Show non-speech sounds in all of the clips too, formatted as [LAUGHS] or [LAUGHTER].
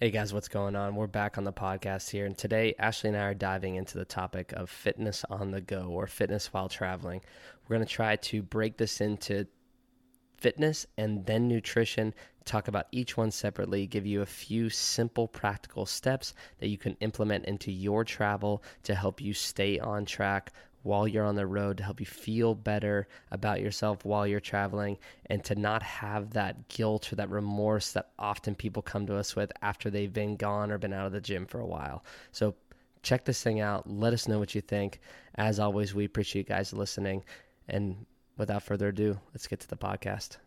Hey guys, what's going on? We're back on the podcast here, and today Ashley and I are diving into the topic of fitness on the go or fitness while traveling. We're going to try to break this into fitness and then nutrition, talk about each one separately, give you a few simple practical steps that you can implement into your travel to help you stay on track while you're on the road to help you feel better about yourself while you're traveling and to not have that guilt or that remorse that often people come to us with after they've been gone or been out of the gym for a while. So check this thing out. Let us know what you think. As always, we appreciate you guys listening. And without further ado, let's get to the podcast.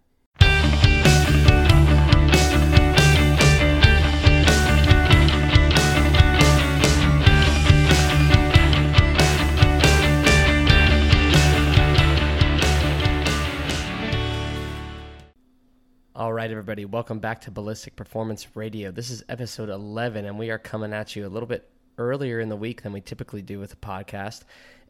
Right, everybody, welcome back to Ballistic Performance Radio. This is episode 11, and we are coming at you a little bit earlier in the week than we typically do with a podcast.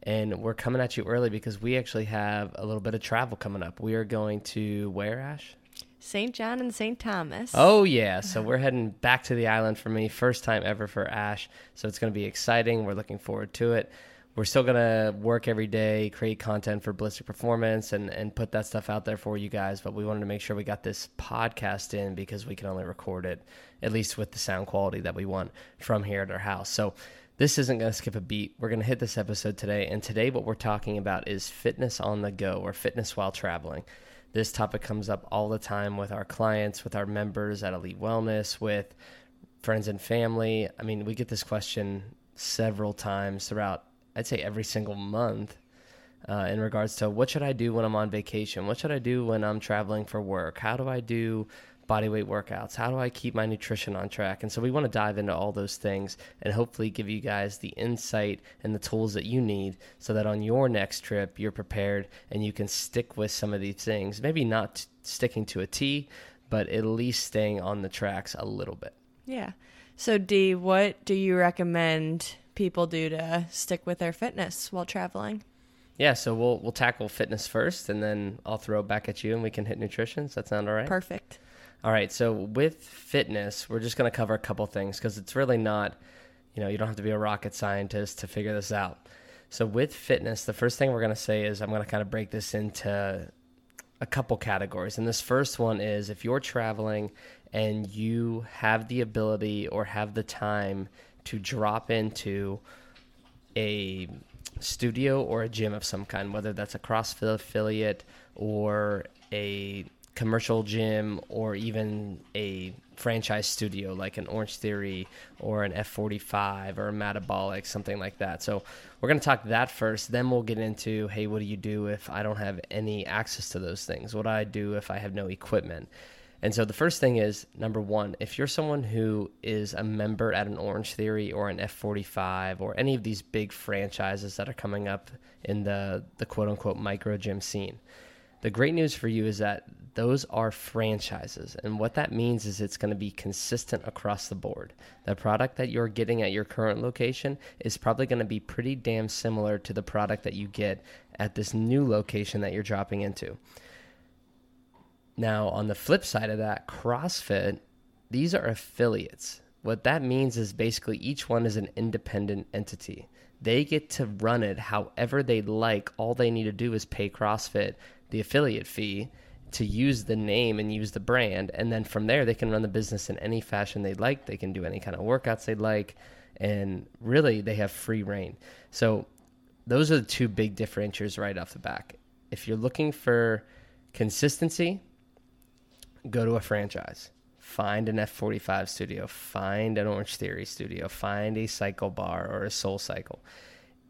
And we're coming at you early because we actually have a little bit of travel coming up. We are going to where, Ash? St. John and St. Thomas. Oh, yeah. So uh-huh. we're heading back to the island for me. First time ever for Ash. So it's going to be exciting. We're looking forward to it. We're still to work every day, create content for Ballistic Performance, and, and put that stuff out there for you guys. But we wanted to make sure we got this podcast in because we can only record it, at least with the sound quality that we want from here at our house. So this isn't to skip a beat. We're to hit this episode today. And today, what we're talking about is fitness on the go or fitness while traveling. This topic comes up all the time with our clients, with our members at Elite Wellness, with friends and family. I mean, we get this question several times throughout, I'd say every single month. Uh, in regards to what should I do when I'm on vacation? What should I do when I'm traveling for work? How do I do bodyweight workouts? How do I keep my nutrition on track? And so we want to dive into all those things and hopefully give you guys the insight and the tools that you need so that on your next trip you're prepared and you can stick with some of these things. Maybe not sticking to a T, but at least staying on the tracks a little bit. Yeah. So, D, what do you recommend people do to stick with their fitness while traveling? Yeah, so we'll we'll tackle fitness first, and then I'll throw it back at you, and we can hit nutrition. Does that sound all right? Perfect. All right, so with fitness, we're just going to cover a couple things because it's really not, you know, you don't have to be a rocket scientist to figure this out. So with fitness, the first thing we're going to say is I'm going to kind of break this into a couple categories. And this first one is if you're traveling and you have the ability or have the time to drop into a studio or a gym of some kind, whether that's a CrossFit affiliate or a commercial gym or even a franchise studio like an Orange Theory or an F45 or a Metabolic, something like that. So we're going to talk that first. Then we'll get into hey, what do you do if I don't have any access to those things? What do I do if I have no equipment? And so the first thing is number one, if you're someone who is a member at an Orange Theory or an F45 or any of these big franchises that are coming up in the, the quote unquote micro gym scene, the great news for you is that those are franchises. And what that means is it's going to be consistent across the board. The product that you're getting at your current location is probably going to be pretty damn similar to the product that you get at this new location that you're dropping into. Now, on the flip side of that, CrossFit, these are affiliates. What that means is basically each one is an independent entity. They get to run it however they like. All they need to do is pay CrossFit the affiliate fee to use the name and use the brand. And then from there, they can run the business in any fashion they'd like. They can do any kind of workouts they'd like. And really, they have free reign. So, those are the two big differentiators right off the back. If you're looking for consistency, go to a franchise. Find an F45 studio, find an Orange Theory studio, find a cycle bar or a Soul Cycle.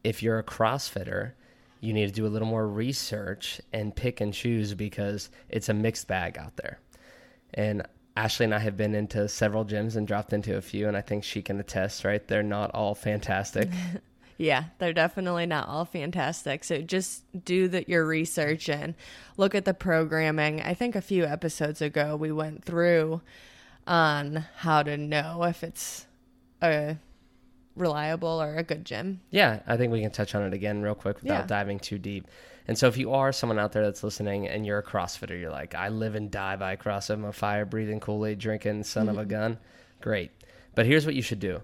If you're a CrossFitter, you need to do a little more research and pick and choose because it's a mixed bag out there. And Ashley and I have been into several gyms and dropped into a few, and I think she can attest, right? They're not all fantastic. [LAUGHS] yeah, they're definitely not all fantastic. So just do the, your research and look at the programming. I think a few episodes ago we went through on how to know if it's a reliable or a good gym. Yeah, I think we can touch on it again real quick without Yeah. diving too deep. And so, if you are someone out there that's listening and you're a CrossFitter, you're like, I live and die by CrossFit. I'm a fire breathing, Kool Aid drinking son of a mm-hmm. gun. Great. But here's what you should do.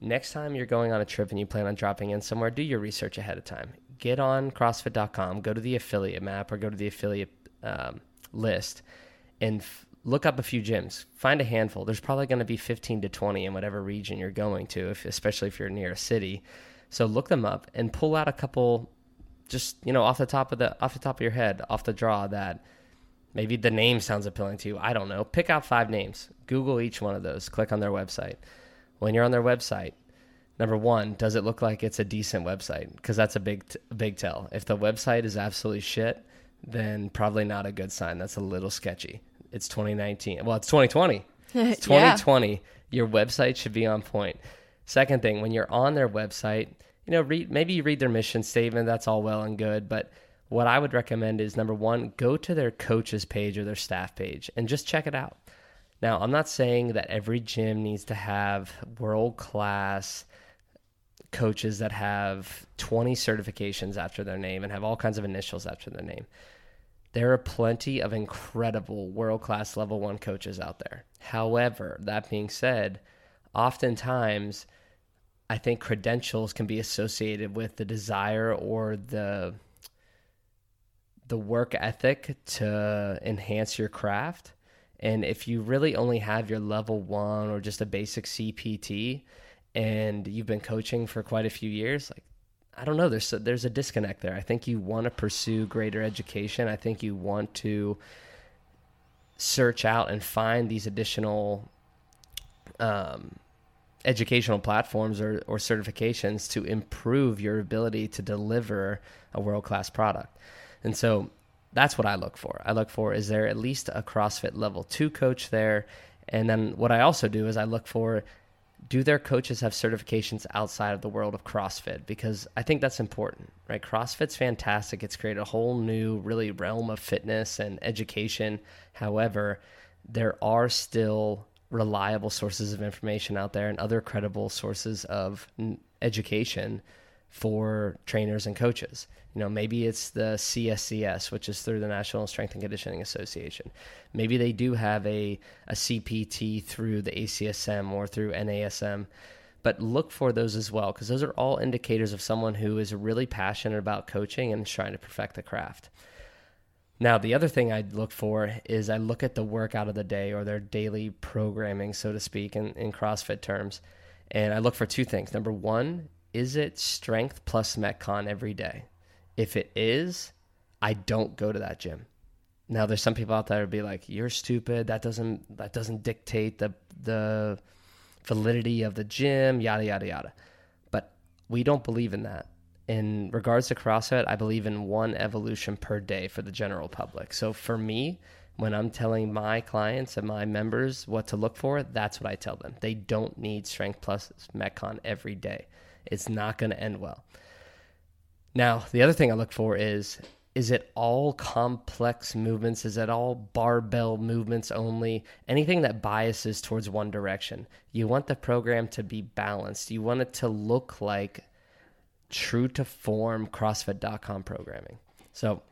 Next time you're going on a trip and you plan on dropping in somewhere, do your research ahead of time. Get on CrossFit.com, go to the affiliate map or go to the affiliate um, list and f- look up a few gyms. Find a handful. There's probably going to be 15 to 20 in whatever region you're going to, if, especially if you're near a city. So look them up and pull out a couple, just you know, off the top of the off the top of your head, off the draw that maybe the name sounds appealing to you. I don't know. Pick out five names. Google each one of those. Click on their website. When you're on their website, number one, does it look like it's a decent website? Because that's a big t- big tell. If the website is absolutely shit, then probably not a good sign. That's a little sketchy. It's 2019. Well, it's 2020. [LAUGHS] It's 2020. Yeah. Your website should be on point. Second thing, when you're on their website, you know, read maybe you read their mission statement. That's all well and good, but what I would recommend is number one, go to their coaches page or their staff page and just check it out. Now, I'm not saying that every gym needs to have world class coaches that have 20 certifications after their name and have all kinds of initials after their name. There are plenty of incredible world class level one coaches out there. However, that being said, oftentimes I think credentials can be associated with the desire or the the work ethic to enhance your craft. And if you really only have your level one or just a basic CPT, and you've been coaching for quite a few years, like I don't know, there's a, there's a disconnect there. I think you want to pursue greater education. I think you want to search out and find these additional um, educational platforms or, or certifications to improve your ability to deliver a world class product. And so that's what I look for. I look for is there at least a CrossFit level two coach there? And then what I also do is I look for do their coaches have certifications outside of the world of CrossFit? Because I think that's important, right? CrossFit's fantastic. It's created a whole new, really, realm of fitness and education. However, there are still reliable sources of information out there and other credible sources of education for trainers and coaches. You know, maybe it's the CSCS, which is through the National Strength and Conditioning Association. Maybe they do have a, a CPT through the ACSM or through NASM. But look for those as well, because those are all indicators of someone who is really passionate about coaching and trying to perfect the craft. Now, the other thing I look for is I look at the workout of the day or their daily programming, so to speak, in, in CrossFit terms. And I look for two things. Number one is it strength plus metcon every day? If it is, I don't go to that gym. Now there's some people out there would be like, "You're stupid. That doesn't that doesn't dictate the the validity of the gym, yada yada yada." But we don't believe in that. In regards to CrossFit, I believe in one evolution per day for the general public. So for me, when I'm telling my clients and my members what to look for, that's what I tell them. They don't need strength plus metcon every day it's not going to end well. Now, the other thing I look for is is it all complex movements? Is it all barbell movements only? Anything that biases towards one direction. You want the program to be balanced. You want it to look like true to form CrossFit.com programming. So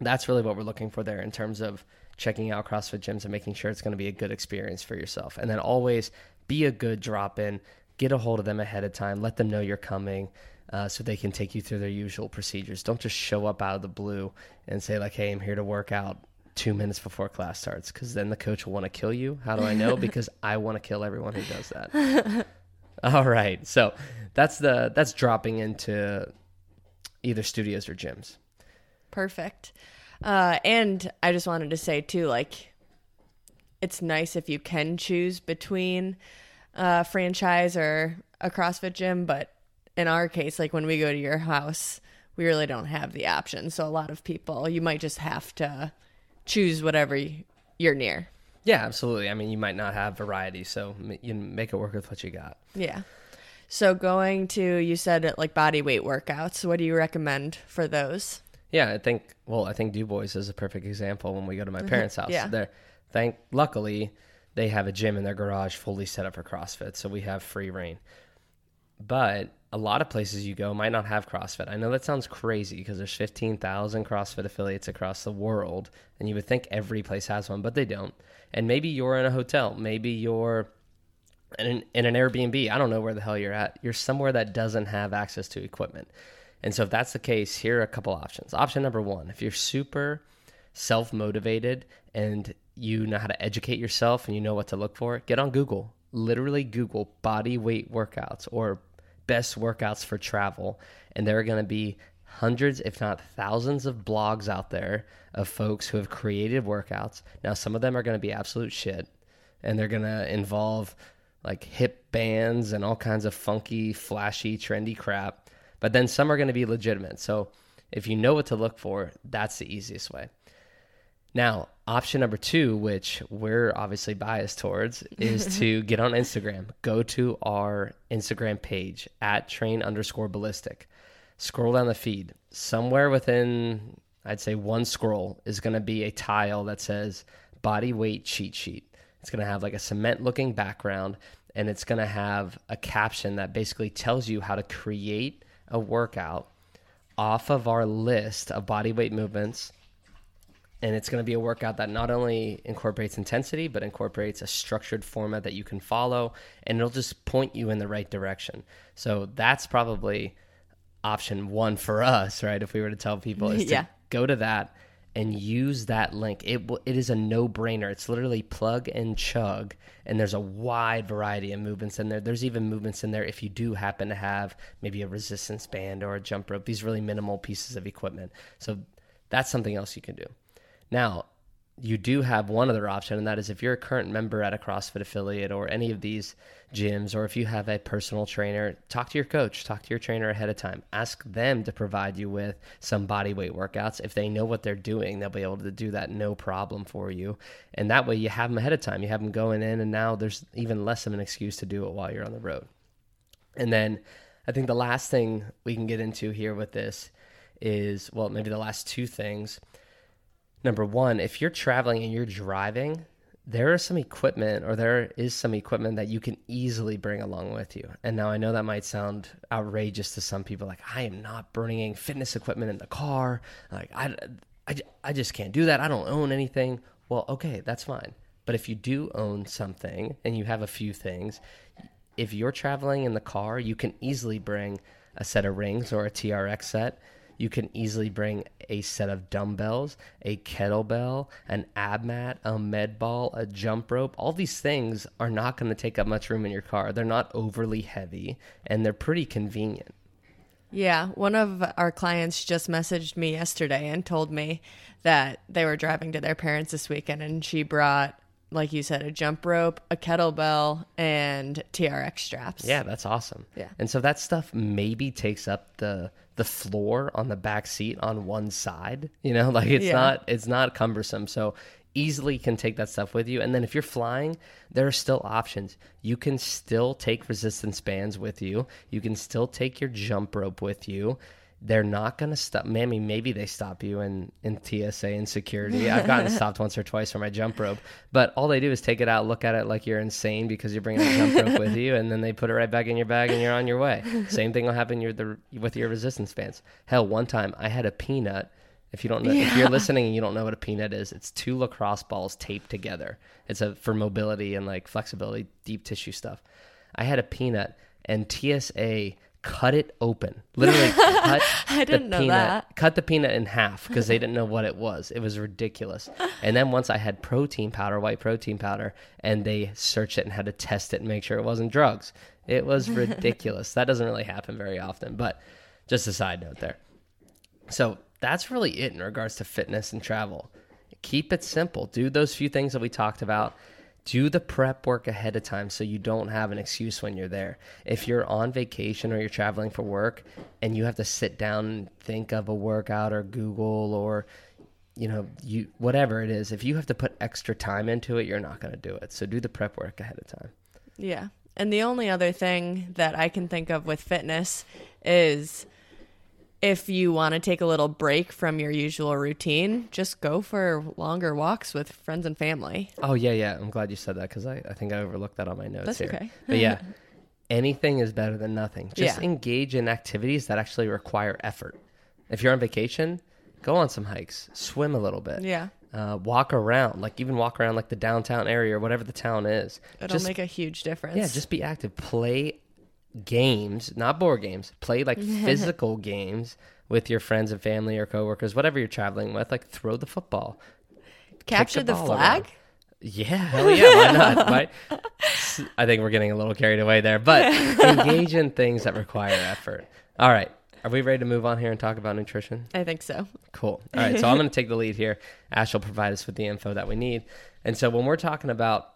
that's really what we're looking for there in terms of checking out CrossFit gyms and making sure it's going to be a good experience for yourself. And then always be a good drop in get a hold of them ahead of time. Let them know you're coming. Uh, so they can take you through their usual procedures. Don't just show up out of the blue and say like, "Hey, I'm here to work out." Two minutes before class starts, because then the coach will want to kill you. How do I know? [LAUGHS] because I want to kill everyone who does that. [LAUGHS] All right, so that's the that's dropping into either studios or gyms. Perfect. Uh, and I just wanted to say too, like, it's nice if you can choose between uh, franchise or a CrossFit gym, but in our case, like when we go to your house, we really don't have the option. So a lot of people, you might just have to choose whatever you're near. Yeah, absolutely. I mean, you might not have variety, so you make it work with what you got. Yeah. So going to you said like body weight workouts. What do you recommend for those? Yeah, I think well, I think Du Bois is a perfect example when we go to my parents' house. yeah. There, thank luckily they have a gym in their garage fully set up for CrossFit, so we have free reign. But a lot of places you go might not have CrossFit. I know that sounds crazy because there's 15,000 CrossFit affiliates across the world, and you would think every place has one, but they don't. And maybe you're in a hotel, maybe you're in, in an Airbnb, I don't know where the hell you're at. You're somewhere that doesn't have access to equipment. And so, if that's the case, here are a couple options. Option number one if you're super self motivated and you know how to educate yourself and you know what to look for, get on Google. Literally, Google body weight workouts or best workouts for travel. And there are going to be hundreds, if not thousands, of blogs out there of folks who have created workouts. Now, some of them are going to be absolute shit and they're going to involve like hip bands and all kinds of funky, flashy, trendy crap. But then some are going to be legitimate. So if you know what to look for, that's the easiest way. Now, option number two, which we're obviously biased towards, is [LAUGHS] to get on Instagram. Go to our Instagram page at train underscore ballistic. Scroll down the feed. Somewhere within, I'd say one scroll, is going to be a tile that says body weight cheat sheet. It's going to have like a cement looking background and it's going to have a caption that basically tells you how to create a workout off of our list of body weight movements. And it's going to be a workout that not only incorporates intensity, but incorporates a structured format that you can follow, and it'll just point you in the right direction. So that's probably option one for us, right? If we were to tell people, is Yeah. to go to that and use that link. It will- it is a no brainer. It's literally plug and chug, and there's a wide variety of movements in there. There's even movements in there if you do happen to have maybe a resistance band or a jump rope. These really minimal pieces of equipment. So that's something else you can do. Now, you do have one other option, and that is if you're a current member at a CrossFit affiliate or any of these gyms, or if you have a personal trainer, talk to your coach, talk to your trainer ahead of time. Ask them to provide you with some body weight workouts. If they know what they're doing, they'll be able to do that no problem for you. And that way you have them ahead of time. You have them going in, and now there's even less of an excuse to do it while you're on the road. And then I think the last thing we can get into here with this is well, maybe the last two things. Number one, if you're traveling and you're driving, there is some equipment or there is some equipment that you can easily bring along with you. And now I know that might sound outrageous to some people like I am not bringing fitness equipment in the car. Like I I, I just can't do that. I don't own anything. Well, okay, that's fine. But if you do own something and you have a few things, if you're traveling in the car, you can easily bring a set of rings or a TRX set. You can easily bring a set of dumbbells, a kettlebell, an ab mat, a med ball, a jump rope. All these things are not going to take up much room in your car. They're not overly heavy and they're pretty convenient. Yeah, one of our clients just messaged me yesterday and told me that they were driving to their parents this weekend and she brought, like you said, a jump rope, a kettlebell, and TRX straps. Yeah, that's awesome. Yeah. And so that stuff maybe takes up the the floor on the back seat on one side. You know, [LAUGHS] like it's Yeah. not it's not cumbersome. So easily can take that stuff with you. And then if you're flying, there are still options. You can still take resistance bands with you. You can still take your jump rope with you. They're not going to stop. Mammy, maybe they stop you in, in TSA and security. I've gotten [LAUGHS] stopped once or twice for my jump rope, but all they do is take it out, look at it like you're insane because you're bringing a jump rope with [LAUGHS] you, and then they put it right back in your bag and you're on your way. Same thing will happen the, with your resistance bands. Hell, one time I had a peanut. If you don't know, if you're listening and you don't know what a peanut is, it's two lacrosse balls taped together. It's a for mobility and like flexibility, deep tissue stuff. I had a peanut, and TSA cut it open. Literally [LAUGHS] cut I didn't know peanut, that. cut the peanut in half because they [LAUGHS] didn't know what it was. It was ridiculous. And then once I had protein powder, white protein powder, and they searched it and had to test it and make sure it wasn't drugs. It was [LAUGHS] ridiculous. that doesn't really happen very often, but just a side note there. So that's really it in regards to fitness and travel. Keep it simple. Do those few things that we talked about. Do the prep work ahead of time so you don't have an excuse when you're there. If you're on vacation or you're traveling for work and you have to sit down and think of a workout or Google or you know, you whatever it is, if you have to put extra time into it, you're not going to do it. So do the prep work ahead of time. Yeah. And the only other thing that I can think of with fitness is if you want to take a little break from your usual routine, just go for longer walks with friends and family. Oh yeah, yeah. I'm glad you said that because I, I think I overlooked that on my notes That's here. okay. but yeah, [LAUGHS] anything is better than nothing. Just Yeah. engage in activities that actually require effort. If you're on vacation, go on some hikes, swim a little bit. Yeah. Uh, walk around, like even walk around like the downtown area or whatever the town is. It'll just, make a huge difference. yeah, just be active. Play games, not board games. Play like [LAUGHS] physical games with your friends and family or coworkers, whatever you're traveling with. Like throw the football. capture the the, flag. around. Yeah, hell yeah, why not? [LAUGHS] Right? I think we're getting a little carried away there, but [LAUGHS] engage in things that require effort. All right, are we ready to move on here and talk about nutrition? I think so. Cool. All right, so I'm going to take the lead here. Ash will provide us with the info that we need. And so when we're talking about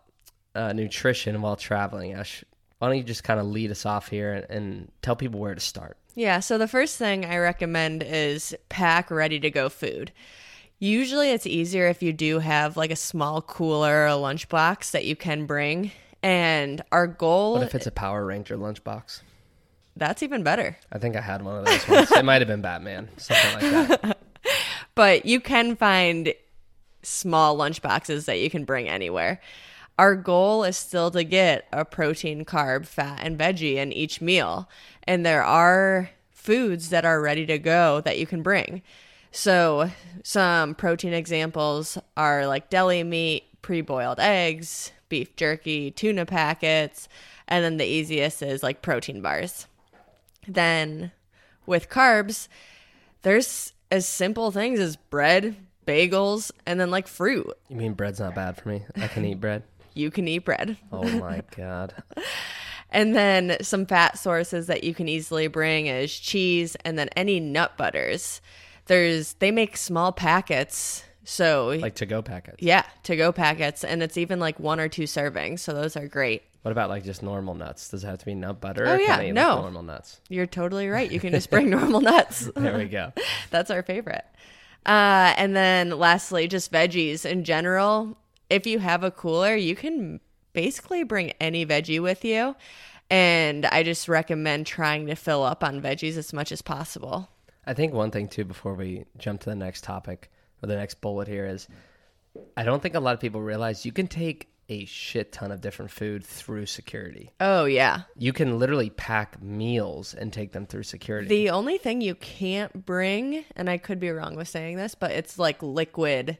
uh, nutrition while traveling, Ash, why don't you just kind of lead us off here and, and tell people where to start? Yeah, so the first thing I recommend is pack ready to go food. Usually it's easier if you do have like a small cooler or a lunchbox that you can bring. And our goal What if it's a Power Ranger lunchbox? that's even better. I think I had one of those ones. it might have been Batman, something like that. [LAUGHS] But you can find small lunchboxes that you can bring anywhere. Our goal is still to get a protein, carb, fat, and veggie in each meal. And there are foods that are ready to go that you can bring. So, some protein examples are like deli meat, pre boiled eggs, beef jerky, tuna packets, and then the easiest is like protein bars. Then, with carbs, there's as simple things as bread, bagels, and then like fruit. You mean bread's not bad for me? I can eat bread. [LAUGHS] You can eat bread. Oh [LAUGHS] my god. And then some fat sources that you can easily bring is cheese and then any nut butters. There's they make small packets. So Like to go packets. yeah, to go packets and it's even like one or two servings. So those are great. What about like just normal nuts? Does it have to be nut butter? Oh, yeah, eat, no. Like normal nuts. You're totally right. You can just [LAUGHS] bring normal nuts. There we go. [LAUGHS] That's our favorite. Uh, and then lastly, just veggies in general. If you have a cooler, you can basically bring any veggie with you. And I just recommend trying to fill up on veggies as much as possible. I think one thing too before we jump to the next topic or the next bullet here is I don't think a lot of people realize you can take a shit ton of different food through security. Oh, yeah. You can literally pack meals and take them through security. The only thing you can't bring, and I could be wrong with saying this, but it's like liquid.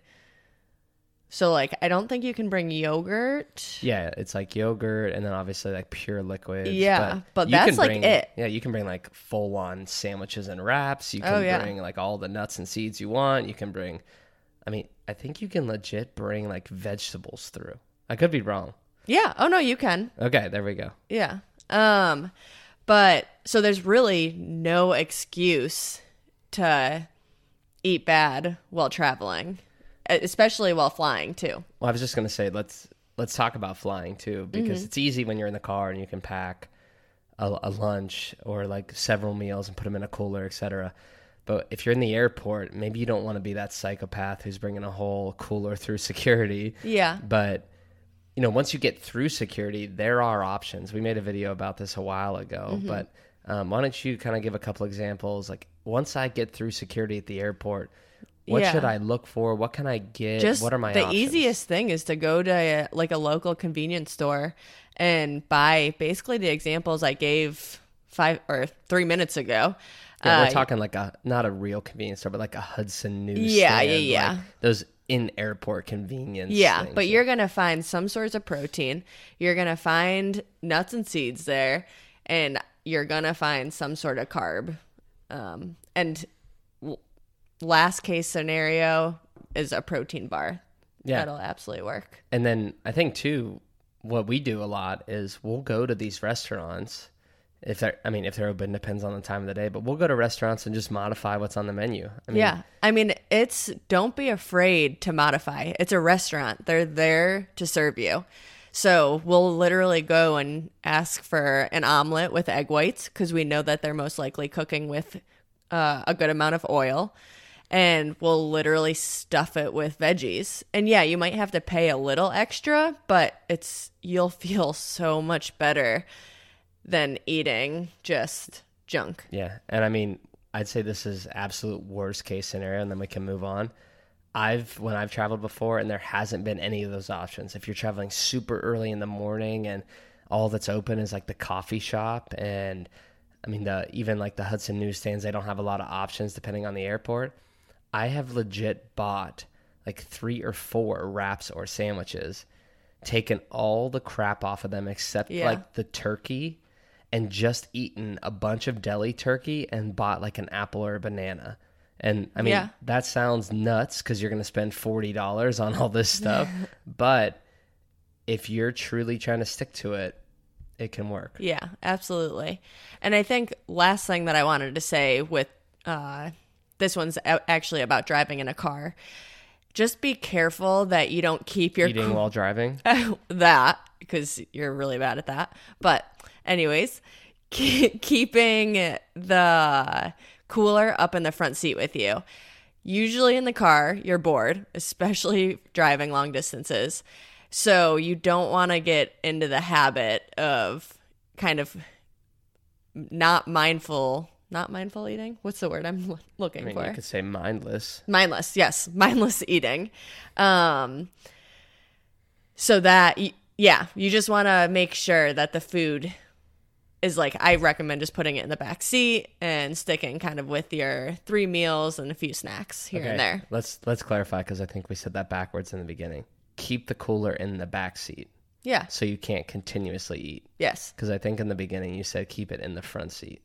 So, like, I don't think you can bring yogurt. yeah, it's like yogurt and then obviously like pure liquids. Yeah, but you that's, can like, it. Yeah, you can bring like full on sandwiches and wraps. You can Oh, yeah. bring like all the nuts and seeds you want. You can bring, I mean, I think you can legit bring like vegetables through. I could be wrong. Yeah. Oh, no, you can. Okay, there we go. Yeah. Um but so there's really no excuse to eat bad while traveling, especially while flying too. Well, I was just gonna say let's let's talk about flying too because Mm-hmm. it's easy when you're in the car and you can pack a, a lunch or like several meals and put them in a cooler, etc. But if you're in the airport, maybe you don't want to be that psychopath who's bringing a whole cooler through [LAUGHS] security. Yeah. But you know, once you get through security, there are options. We made a video about this a while ago, Mm-hmm. but um, why don't you kind of give a couple examples? Like, once I get through security at the airport, what Yeah. should I look for? What can I get? Just what are my the options? easiest thing is to go to a, like a local convenience store and buy basically the examples I gave five or three minutes ago. Yeah, Uh, we're talking like a not a real convenience store, but like a Hudson News. Yeah, stand, yeah, yeah. like those in airport convenience. Yeah, things. but you're going to find some sorts of protein. You're going to find nuts and seeds there, and you're going to find some sort of carb. Um, and last case scenario is a protein bar. yeah, That'll absolutely work. and then I think too, what we do a lot is we'll go to these restaurants. If they're, I mean, if they're open, depends on the time of the day. But we'll go to restaurants and just modify what's on the menu. I mean, yeah. I mean, it's don't be afraid to modify. It's a restaurant, they're there to serve you. So we'll literally go and ask for an omelet with egg whites because we know that they're most likely cooking with uh, a good amount of oil. And we'll literally stuff it with veggies. And yeah, you might have to pay a little extra, but it's you'll [LAUGHS] feel so much better than eating just junk. Yeah, and I mean, I'd say this is absolute worst case scenario, and then we can move on. I've when I've traveled before, and there hasn't been any of those options. If you're traveling super early in the morning, and all that's open is like the coffee shop, and I mean the even like the Hudson newsstands, they don't have a lot of options depending on the airport. I have legit bought like three or four wraps or sandwiches, taken all the crap off of them except Yeah. like the turkey, and just eaten a bunch of deli turkey and bought like an apple or a banana. And I mean, Yeah. that sounds nuts because you're going to spend $40 on all this stuff. [LAUGHS] but if you're truly trying to stick to it, it can work. Yeah, absolutely. And I think last thing that I wanted to say with uh, this one's actually about driving in a car. Just be careful that you don't keep your Eating while driving. [LAUGHS] that because you're really bad at that. But anyways, [LAUGHS] ke- keeping the cooler up in the front seat with you. Usually in the car, you're bored, especially driving long distances. So you don't want to get into the habit of kind of not mindful, not mindful eating. What's the word I'm [LAUGHS] looking I mean, for? you could say mindless. mindless yes [LAUGHS] mindless eating um so that yeah you just want to make sure that the food is like i recommend just putting it in the back seat and sticking kind of with your three meals and a few snacks here and there Let's let's clarify because I think we said that backwards in the beginning. Keep the cooler in the back seat yeah so you can't continuously eat. yes Because I think in the beginning you said keep it in the front seat.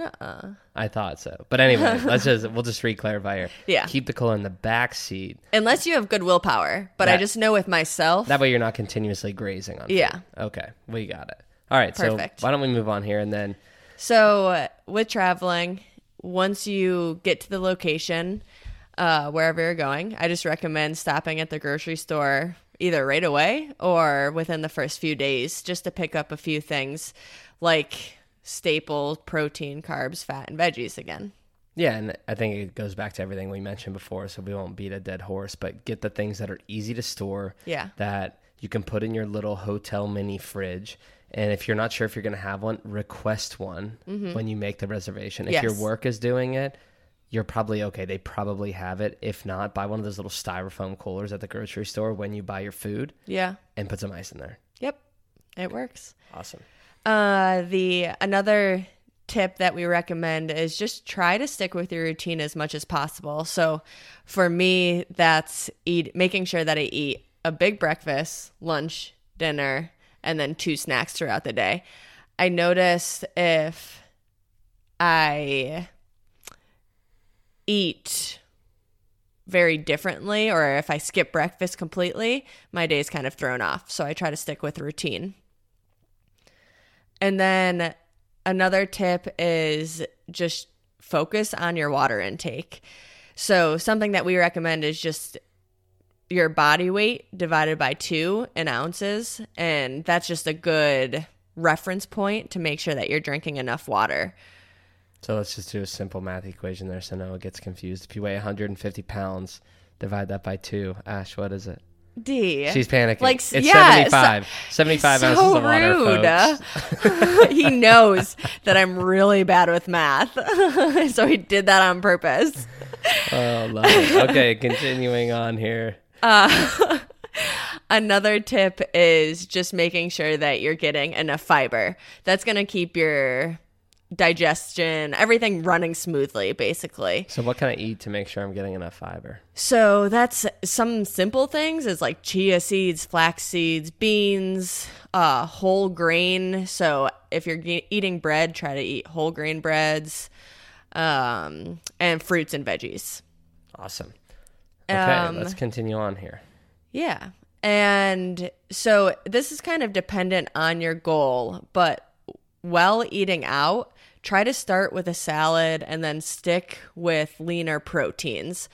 Nuh-uh. I thought so, but anyway, [LAUGHS] let's just we'll just re-clarify here. Yeah. keep the cooler in the back seat. unless you have good willpower but i just know with myself That way you're not continuously grazing on. food. Yeah. Okay, we got it. All right, Perfect. so why don't we move on here and then So uh, with traveling, once you get to the location, uh, wherever you're going, I just recommend stopping at the grocery store either right away or within the first few days just to pick up a few things like staple protein, carbs, fat, and veggies again. Yeah, and I think it goes back to everything we mentioned before, so we won't beat a dead horse, but get the things that are easy to store. Yeah. That you can put in your little hotel mini fridge. And if you're not sure if you're going to have one, request one when you make the reservation. If your Mm-hmm. Work is doing it, you're probably okay. They probably have it. If not, buy one of those little styrofoam coolers at the grocery store when you buy your food Yeah. and put some ice in there. Yep. It works. Awesome. Uh, the another tip that we recommend is just try to stick with your routine as much as possible. So, for me, that's eat making sure that I eat a big breakfast, lunch, dinner, and then two snacks throughout the day. I noticed if I eat very differently or if I skip breakfast completely, my day's kind of thrown off. So I try to stick with routine. And then another tip is just focus on your water intake. So, something that we recommend is just your body weight divided by two in ounces. And that's just a good reference point to make sure that you're drinking enough water. So let's just do a simple math equation there so no one gets confused. If you weigh 150 pounds, divide that by two. Ash, what is it? D. She's panicking. Like, it's yeah, so- 75. 75 ounces so of water, rude. folks. [LAUGHS] he knows that I'm really bad with math. [LAUGHS] so he did that on purpose. Oh, love it. [LAUGHS] Okay, continuing on here. Uh, another tip is just making sure that you're getting enough fiber. That's going to keep your digestion, everything running smoothly, basically. So, what can I eat to make sure I'm getting enough fiber? So that's some simple things is like chia seeds, flax seeds, beans, uh, whole grain. So if you're ge- eating bread, try to eat whole grain breads, um, and fruits and veggies. Awesome. Okay, Um, let's continue on here. Yeah. And so this is kind of dependent on your goal, but while eating out, try to start with a salad and then stick with leaner proteins.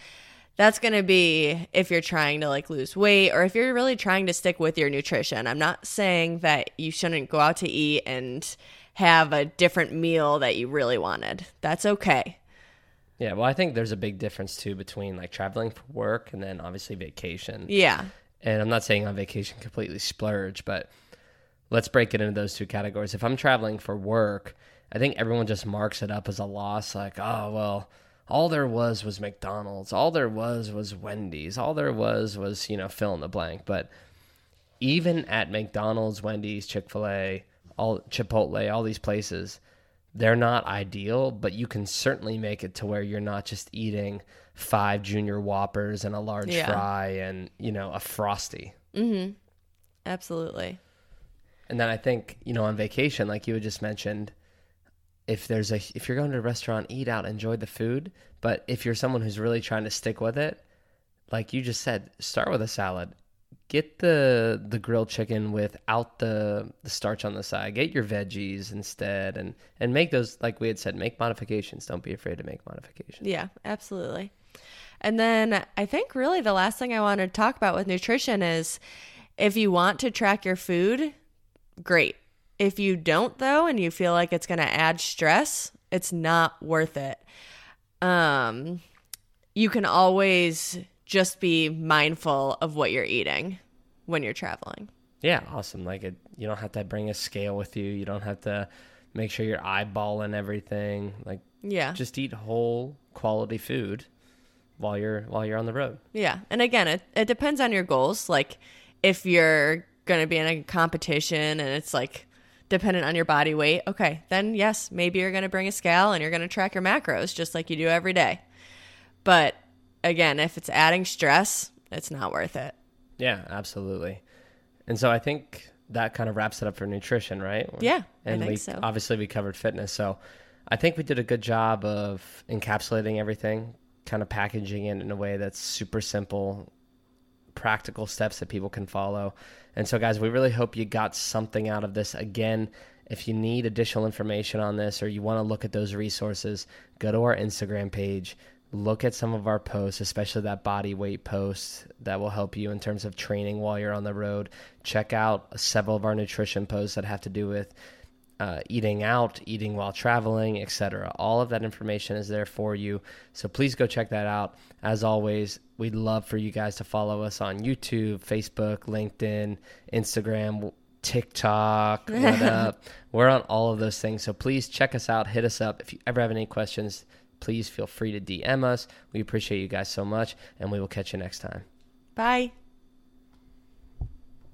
That's going to be if you're trying to like lose weight or if you're really trying to stick with your nutrition. I'm not saying that you shouldn't go out to eat and have a different meal that you really wanted. That's okay. Yeah, well, I think there's a big difference too between like traveling for work and then obviously vacation. Yeah. And I'm not saying on vacation completely splurge, but let's break it into those two categories. If I'm traveling for work, I think everyone just marks it up as a loss like, oh, well, all there was was McDonald's. All there was was Wendy's. All there was was, you know, fill in the blank. But even at McDonald's, Wendy's, Chick fil A, all Chipotle, all these places, they're not ideal, but you can certainly make it to where you're not just eating five junior whoppers and a large Yeah. fry and, you know, a frosty. Mm-hmm. Absolutely. And then I think, you know, on vacation, like you had just mentioned, if there's a if you're going to a restaurant, eat out, enjoy the food. But if you're someone who's really trying to stick with it, like you just said, start with a salad. Get the the grilled chicken without the the starch on the side. Get your veggies instead and and make those like we had said, make modifications. Don't be afraid to make modifications. Yeah, absolutely. And then I think really the last thing I want to talk about with nutrition is if you want to track your food, great. If you don't though and you feel like it's going to add stress, it's not worth it. Um you can always just be mindful of what you're eating when you're traveling. Yeah, awesome. Like it, you don't have to bring a scale with you. You don't have to make sure you're eyeballing everything. Like Yeah. just eat whole quality food while you're while you're on the road. Yeah. And again, it, it depends on your goals. Like if you're going to be in a competition and it's like dependent on your body weight, okay, then yes, maybe you're going to bring a scale and you're going to track your macros just like you do every day. But again, if it's adding stress, it's not worth it. Yeah, absolutely. And so I think that kind of wraps it up for nutrition, right? Yeah, I and think we so. obviously we covered fitness. So I think we did a good job of encapsulating everything, kind of packaging it in a way that's super simple, practical steps that people can follow. And so guys, we really hope you got something out of this. Again, if you need additional information on this or you want to look at those resources, go to our Instagram page. Look at some of our posts, especially that body weight post that will help you in terms of training while you're on the road. Check out several of our nutrition posts that have to do with uh, eating out, eating while traveling, etc. All of that information is there for you. So please go check that out. As always, we'd love for you guys to follow us on YouTube, Facebook, LinkedIn, Instagram, TikTok, [LAUGHS] what up. We're on all of those things. So please check us out, hit us up. If you ever have any questions, please feel free to DM us. We appreciate you guys so much, and we will catch you next time. Bye.